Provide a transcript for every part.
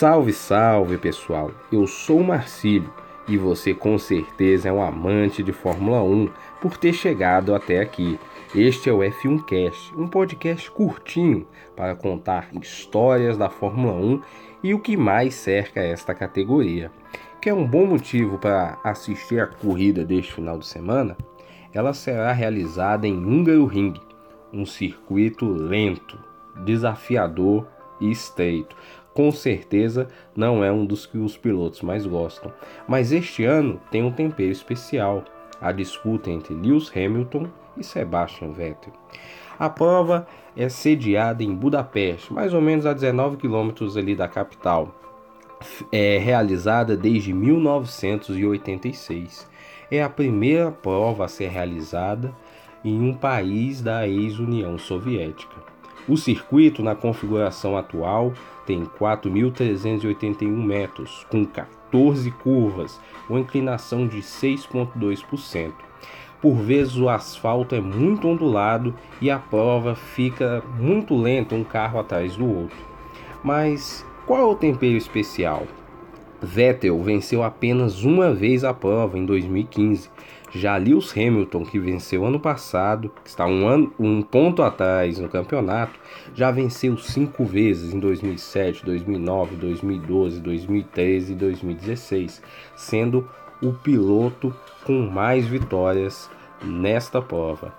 Salve, salve pessoal! Eu sou o Marcílio e você com certeza é um amante de Fórmula 1 por ter chegado até aqui. Este é o F1 Cast, um podcast curtinho para contar histórias da Fórmula 1 e o que mais cerca esta categoria. Que é um bom motivo para assistir a corrida deste final de semana? Ela será realizada em Hungaroring, um circuito lento, desafiador estreito. Com certeza não é um dos que os pilotos mais gostam, mas este ano tem um tempero especial: a disputa entre Lewis Hamilton e Sebastian Vettel. A prova é sediada em Budapeste, mais ou menos a 19 quilômetros ali da capital. É realizada desde 1986. É a primeira prova a ser realizada em um país da ex-União Soviética. O circuito, na configuração atual, tem 4.381 metros, com 14 curvas, uma inclinação de 6,2%. Por vezes o asfalto é muito ondulado e a prova fica muito lenta, um carro atrás do outro. Mas qual é o tempero especial? Vettel venceu apenas uma vez a prova em 2015. Já Lewis Hamilton, que venceu ano passado, que está um, ano, um ponto atrás no campeonato, já venceu cinco vezes em 2007, 2009, 2012, 2013 e 2016, sendo o piloto com mais vitórias nesta prova.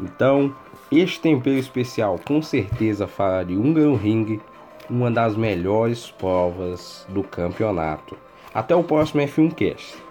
Então, este tempero especial com certeza fará de Hungaroring uma das melhores provas do campeonato. Até o próximo F1 Cast.